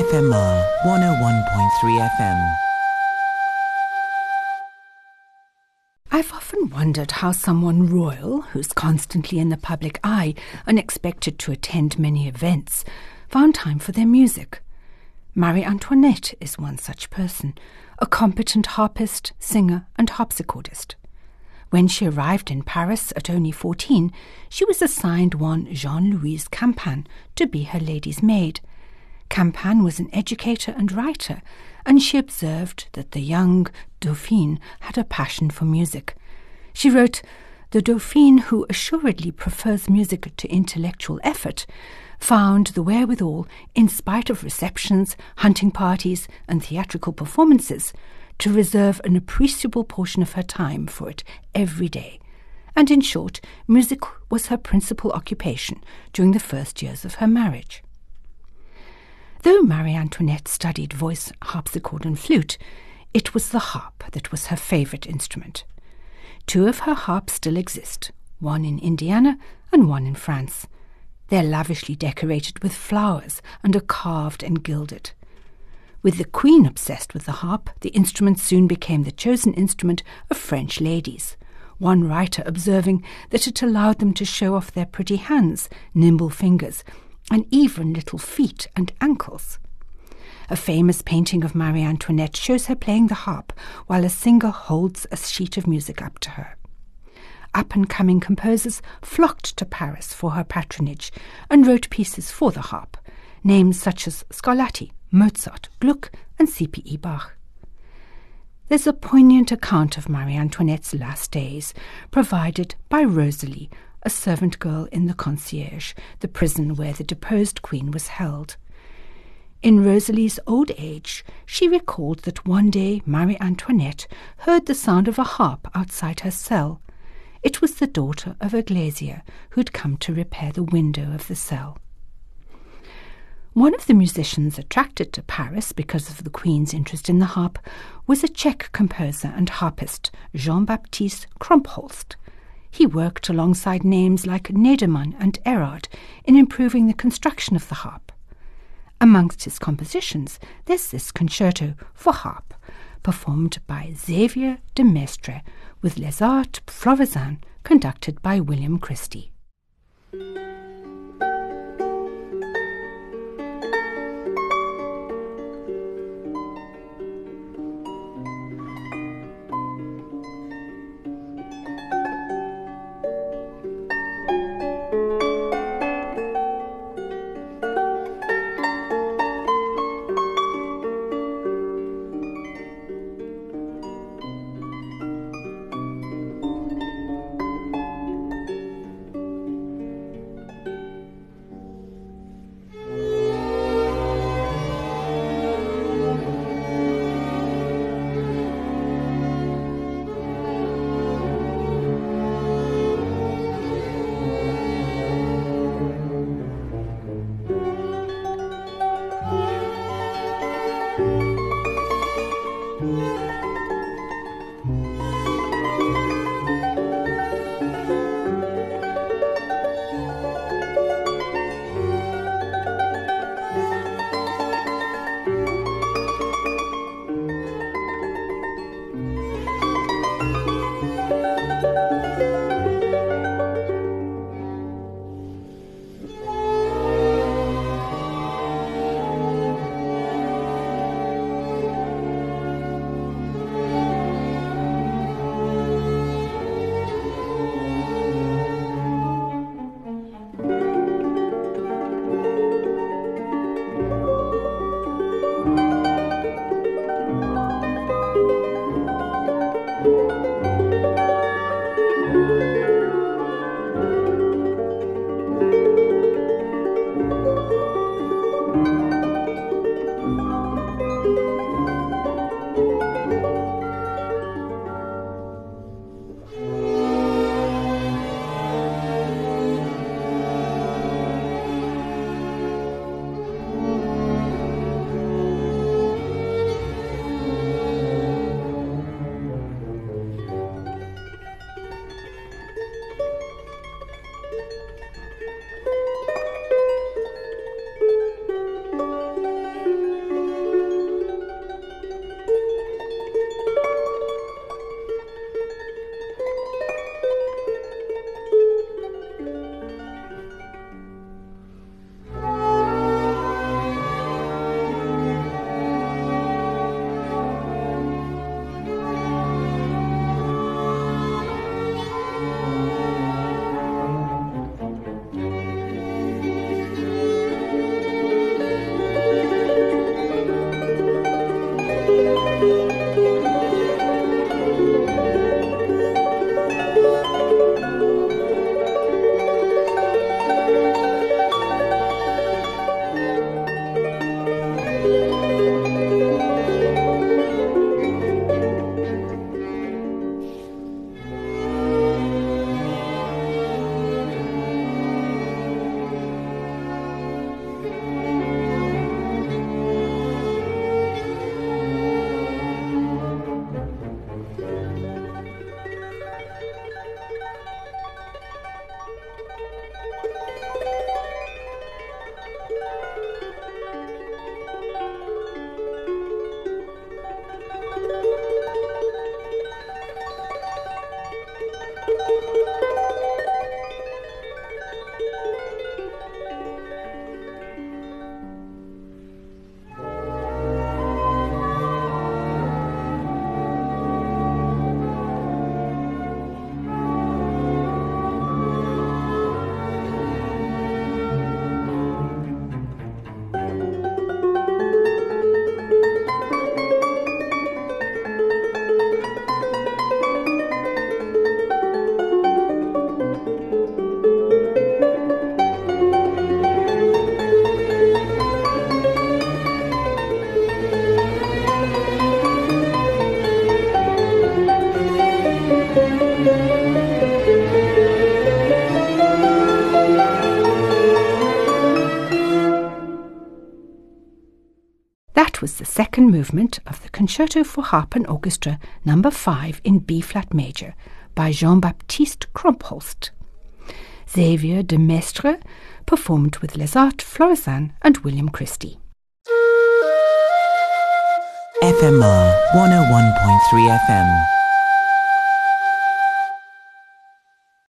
FMR 101.3 FM. I've often wondered how someone royal, who's constantly in the public eye and expected to attend many events, found time for their music. Marie Antoinette is one such person, a competent harpist, singer, and harpsichordist. When she arrived in Paris at only 14, she was assigned one Jean Louise Campan to be her lady's maid. Campan was an educator and writer, and she observed that the young Dauphine had a passion for music. She wrote, The Dauphine, who assuredly prefers music to intellectual effort, found the wherewithal, in spite of receptions, hunting parties, and theatrical performances, to reserve an appreciable portion of her time for it every day. And in short, music was her principal occupation during the first years of her marriage. Though Marie Antoinette studied voice, harpsichord, and flute, it was the harp that was her favorite instrument. Two of her harps still exist, one in Indiana and one in France. They're lavishly decorated with flowers and are carved and gilded. With the Queen obsessed with the harp, the instrument soon became the chosen instrument of French ladies. One writer observing that it allowed them to show off their pretty hands, nimble fingers, and even little feet and ankles. A famous painting of Marie Antoinette shows her playing the harp while a singer holds a sheet of music up to her. Up and coming composers flocked to Paris for her patronage and wrote pieces for the harp, names such as Scarlatti, Mozart, Gluck, and C.P.E. Bach. There's a poignant account of Marie Antoinette's last days, provided by Rosalie, a servant girl in the concierge, the prison where the deposed queen was held. In Rosalie's old age, she recalled that one day Marie Antoinette heard the sound of a harp outside her cell. It was the daughter of a glazier who'd come to repair the window of the cell. One of the musicians attracted to Paris because of the Queen's interest in the harp was a Czech composer and harpist, Jean Baptiste Krumpholz, he worked alongside names like Naderman and Erard in improving the construction of the harp. Amongst his compositions, there's this concerto for harp, performed by Xavier de Maistre with Les Arts Florissants, conducted by William Christie. Was the second movement of the Concerto for Harp and Orchestra, number 5 in B flat major, by Jean Baptiste Krumpholz. Xavier de Maistre performed with Les Arts Florissants and William Christie. FMR 101.3 FM.